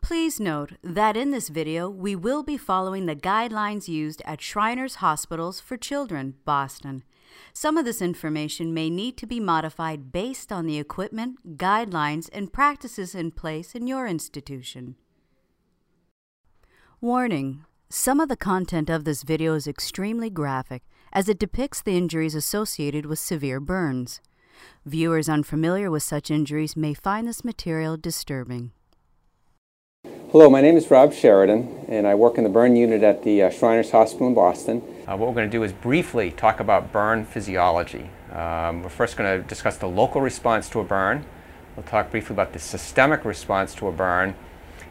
Please note that in this video we will be following the guidelines used at Shriners Hospitals for Children, Boston. Some of this information may need to be modified based on the equipment, guidelines, and practices in place in your institution. Warning Some of the content of this video is extremely graphic as it depicts the injuries associated with severe burns. Viewers unfamiliar with such injuries may find this material disturbing. Hello, my name is Rob Sheridan, and I work in the burn unit at the uh, Shriners Hospital in Boston. Uh, what we're going to do is briefly talk about burn physiology. Um, we're first going to discuss the local response to a burn. We'll talk briefly about the systemic response to a burn,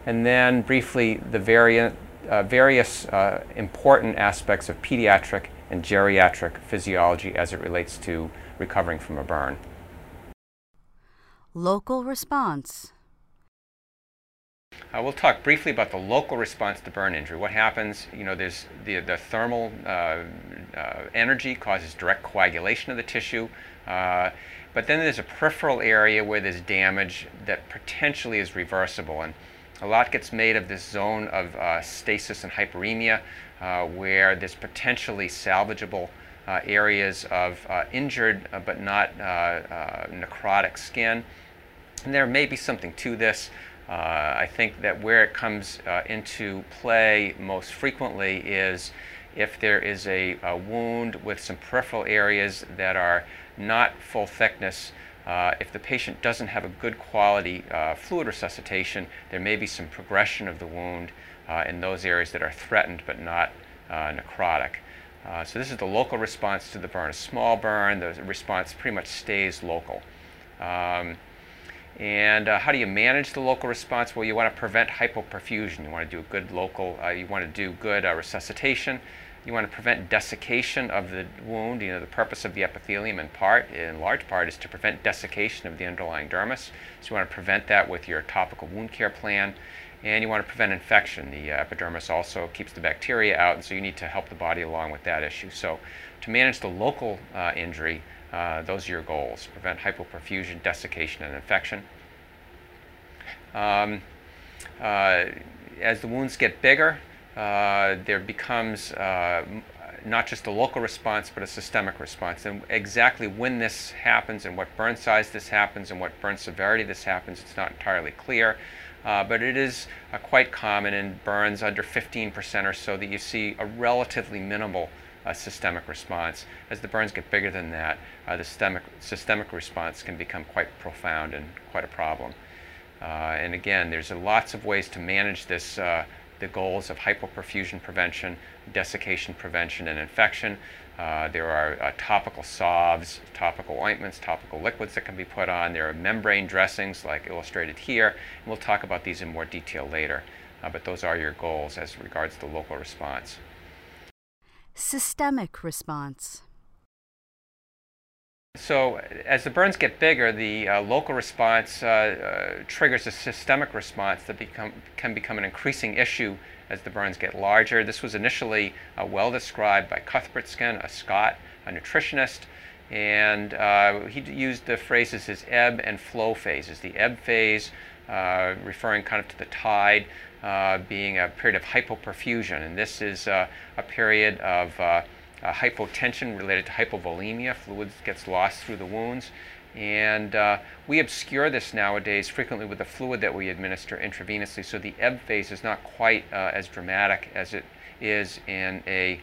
and then briefly the variant, uh, various uh, important aspects of pediatric and geriatric physiology as it relates to recovering from a burn. Local response. Uh, we'll talk briefly about the local response to burn injury. What happens, you know, there's the, the thermal uh, uh, energy causes direct coagulation of the tissue, uh, but then there's a peripheral area where there's damage that potentially is reversible. And a lot gets made of this zone of uh, stasis and hyperemia where there's potentially salvageable areas of injured but not necrotic skin. And there may be something to this. Uh, I think that where it comes uh, into play most frequently is if there is a, a, wound with some peripheral areas that are not full thickness. Uh, if the patient doesn't have a good quality uh, fluid resuscitation, there may be some progression of the wound uh, in those areas that are threatened but not uh, necrotic. so this is the local response to the burn. A small burn, the response pretty much stays local. Um, and uh, how do you manage the local response? Well, you want to prevent hypoperfusion. You want to do a good local, uh, you want to do good uh, resuscitation. You want to prevent desiccation of the wound. You know, the purpose of the epithelium in part, in large part, is to prevent desiccation of the underlying dermis. So you want to prevent that with your topical wound care plan. And you want to prevent infection. The uh, epidermis also keeps the bacteria out, and so you need to help the body along with that issue. So to manage the local uh, injury, uh, those are your goals. Prevent hypoperfusion, desiccation, and infection. Um, uh, as the wounds get bigger, uh, there becomes uh, not just a local response, but a systemic response. And exactly when this happens and what burn size this happens and what burn severity this happens, it's not entirely clear. Uh, but it is uh, quite common in burns under 15% or so that you see a relatively minimal uh, systemic response. As the burns get bigger than that, uh, the systemic, systemic response can become quite profound and quite a problem. Uh, and again, there's lots of ways to manage this, uh, the goals of hypoperfusion prevention, desiccation prevention, and infection. Uh, there are uh, topical salves, topical ointments, topical liquids that can be put on. There are membrane dressings like illustrated here. And we'll talk about these in more detail later. but those are your goals as regards the local response. Systemic response. So, as the burns get bigger, the uh, local response uh, uh, triggers a systemic response that become, can become an increasing issue as the burns get larger. This was initially uh, well described by Cuthbertson, a Scot, a nutritionist, and uh, he used the phrases as ebb and flow phases. The ebb phase, referring kind of to the tide, uh, being a period of hypoperfusion. And this is uh, a period of uh, hypotension related to hypovolemia. Fluid gets lost through the wounds. And uh, we obscure this nowadays frequently with the fluid that we administer intravenously. So the ebb phase is not quite uh, as dramatic as it is in a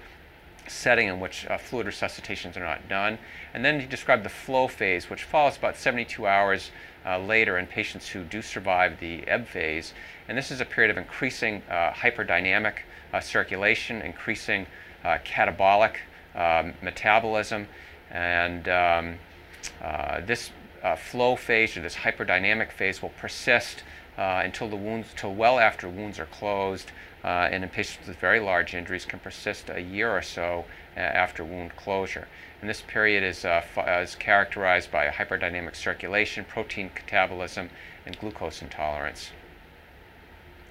setting in which uh, fluid resuscitations are not done. And then he described the flow phase, which follows about 72 hours uh, later in patients who do survive the ebb phase. And this is a period of increasing uh, hyperdynamic uh, circulation, increasing uh, catabolic um, metabolism, and um, uh, this flow phase or this hyperdynamic phase will persist until the wounds, till well after wounds are closed, uh, and in patients with very large injuries can persist a year or so uh, after wound closure. And this period is, uh, is characterized by hyperdynamic circulation, protein catabolism, and glucose intolerance.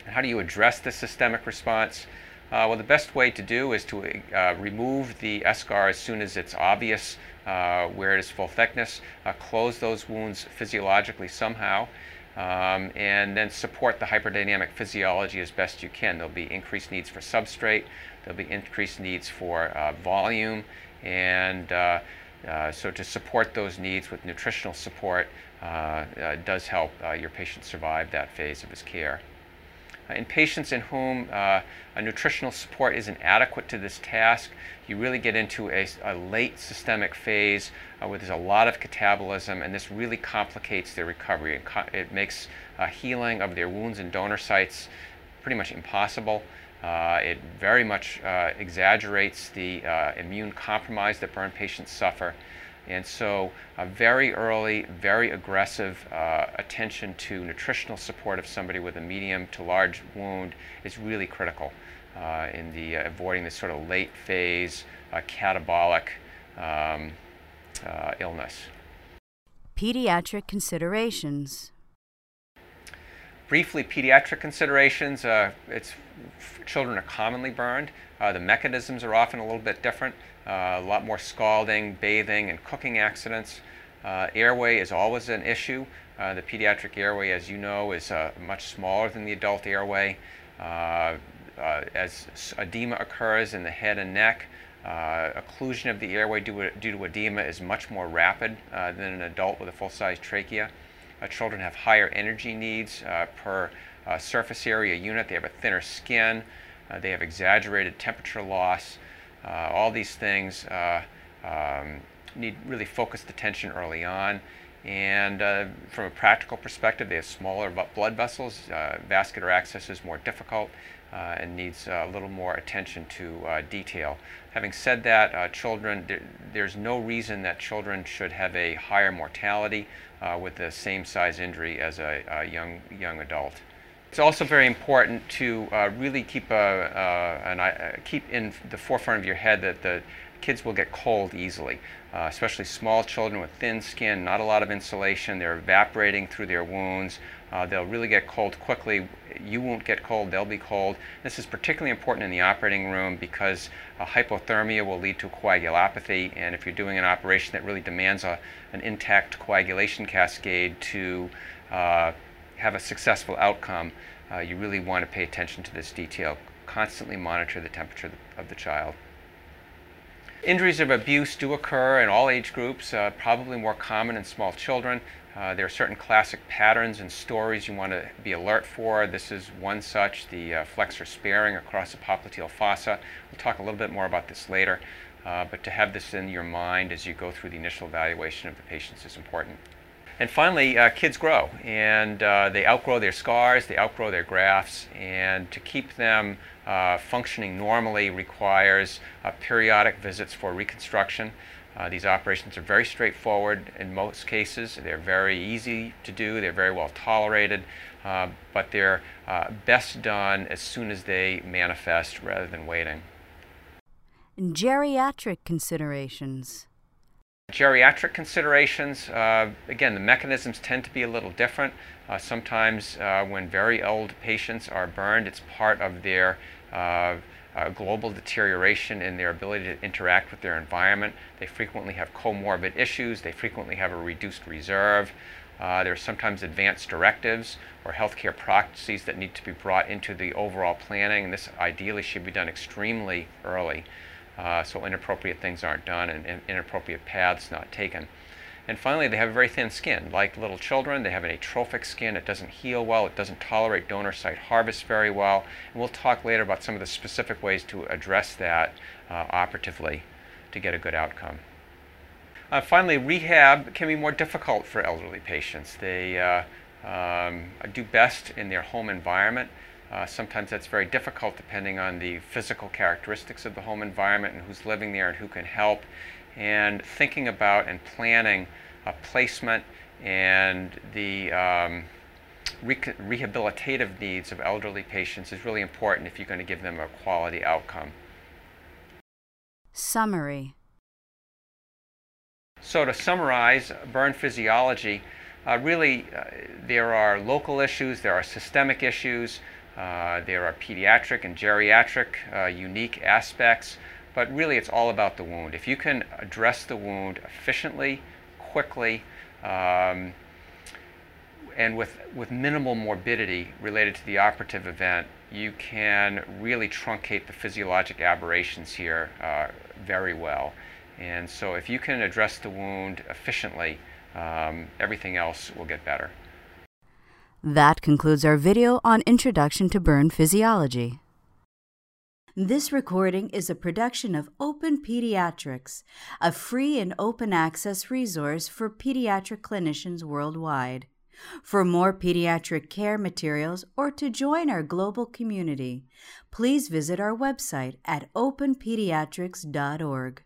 And how do you address the systemic response? Uh, well, the best way to do is to uh, remove the eschar as soon as it's obvious uh, where it is full thickness, uh, close those wounds physiologically somehow, um, and then support the hyperdynamic physiology as best you can. There'll be increased needs for substrate, there'll be increased needs for uh, volume, and uh, so to support those needs with nutritional support does help your patient survive that phase of his care. Uh, in patients in whom uh, a nutritional support isn't adequate to this task, you really get into a, a late systemic phase uh, where there's a lot of catabolism, and this really complicates their recovery. It, co it makes uh, healing of their wounds and donor sites pretty much impossible. Uh, it very much uh, exaggerates the immune compromise that burn patients suffer. And so a very early, very aggressive uh, attention to nutritional support of somebody with a medium to large wound is really critical uh, in the uh, avoiding this sort of late phase uh, catabolic um, uh, illness. Pediatric considerations. Briefly, pediatric considerations. Uh, it's children are commonly burned. The mechanisms are often a little bit different. Uh, a lot more scalding, bathing, and cooking accidents. Uh, airway is always an issue. Uh, the pediatric airway, as you know, is much smaller than the adult airway. as edema occurs in the head and neck, uh, occlusion of the airway due, due, to edema is much more rapid uh, than an adult with a full-size trachea. Uh, children have higher energy needs per surface area unit. They have a thinner skin. They have exaggerated temperature loss. Uh, all these things uh, um, need really focused attention early on. And uh, from a practical perspective, they have smaller blood vessels. Uh, vascular access is more difficult uh, and needs a little more attention to uh, detail. Having said that, children, there, there's no reason that children should have a higher mortality with the same size injury as a, a young, young adult. It's also very important to uh, really keep, a, uh, an, uh, keep in the forefront of your head that the kids will get cold easily, uh, especially small children with thin skin, not a lot of insulation. They're evaporating through their wounds. Uh, they'll really get cold quickly. You won't get cold, they'll be cold. This is particularly important in the operating room because uh, hypothermia will lead to coagulopathy, and if you're doing an operation that really demands a, an intact coagulation cascade to have a successful outcome, uh, you really want to pay attention to this detail. Constantly monitor the temperature of the child. Injuries of abuse do occur in all age groups, uh, probably more common in small children. Uh, there are certain classic patterns and stories you want to be alert for. This is one such, the uh, flexor sparing across the popliteal fossa. We'll talk a little bit more about this later, uh, but to have this in your mind as you go through the initial evaluation of the patients is important. And finally, uh, kids grow and uh, they outgrow their scars, they outgrow their grafts, and to keep them uh, functioning normally requires uh, periodic visits for reconstruction. Uh, these operations are very straightforward in most cases. They're very easy to do, they're very well tolerated, uh, but they're best done as soon as they manifest rather than waiting. Geriatric considerations. Geriatric considerations, uh, again, the mechanisms tend to be a little different. Uh, sometimes uh, when very old patients are burned, it's part of their uh, uh, global deterioration in their ability to interact with their environment. They frequently have comorbid issues. They frequently have a reduced reserve. Uh, there are sometimes advanced directives or healthcare processes that need to be brought into the overall planning, this ideally should be done extremely early uh, so inappropriate things aren't done and, and, inappropriate paths not taken. And finally, they have a very thin skin. Like little children, they have an atrophic skin. It doesn't heal well. It doesn't tolerate donor site harvest very well. And we'll talk later about some of the specific ways to address that uh, operatively to get a good outcome. Uh, finally, rehab can be more difficult for elderly patients. They uh, um, do best in their home environment. Uh, sometimes that's very difficult depending on the physical characteristics of the home environment and who's living there and who can help. And thinking about and planning a placement and the um, re- rehabilitative needs of elderly patients is really important if you're going to give them a quality outcome. Summary So, to summarize burn physiology, uh, really uh, there are local issues, there are systemic issues, uh, there are pediatric and geriatric uh, unique aspects, but really it's all about the wound. If you can address the wound efficiently, quickly, um, and with, with minimal morbidity related to the operative event, you can really truncate the physiologic aberrations here uh, very well. And so if you can address the wound efficiently, um, everything else will get better. That concludes our video on Introduction to Burn Physiology. This recording is a production of Open Pediatrics, a free and open access resource for pediatric clinicians worldwide. For more pediatric care materials or to join our global community, please visit our website at openpediatrics.org.